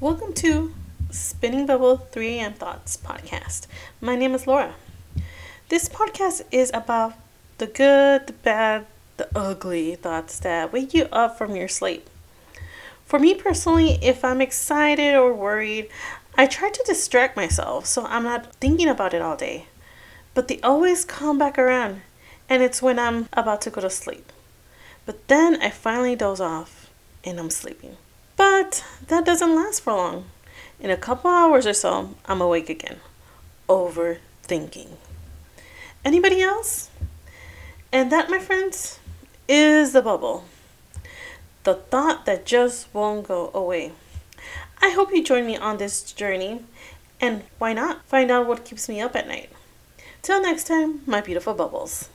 Welcome to Spinning Bubble 3 a.m. Thoughts podcast. My name is Laura. This podcast is about the good, the bad, the ugly thoughts that wake you up from your sleep. For me personally, if I'm excited or worried, I try to distract myself so I'm not thinking about it all day. But they always come back around, and it's when I'm about to go to sleep. But then I finally doze off and I'm sleeping. But that doesn't last for long. In a couple hours or so, I'm awake again, overthinking. Anybody else? And that, my friends, is the bubble. The thought that just won't go away. I hope you join me on this journey, and why not find out what keeps me up at night? Till next time, my beautiful bubbles.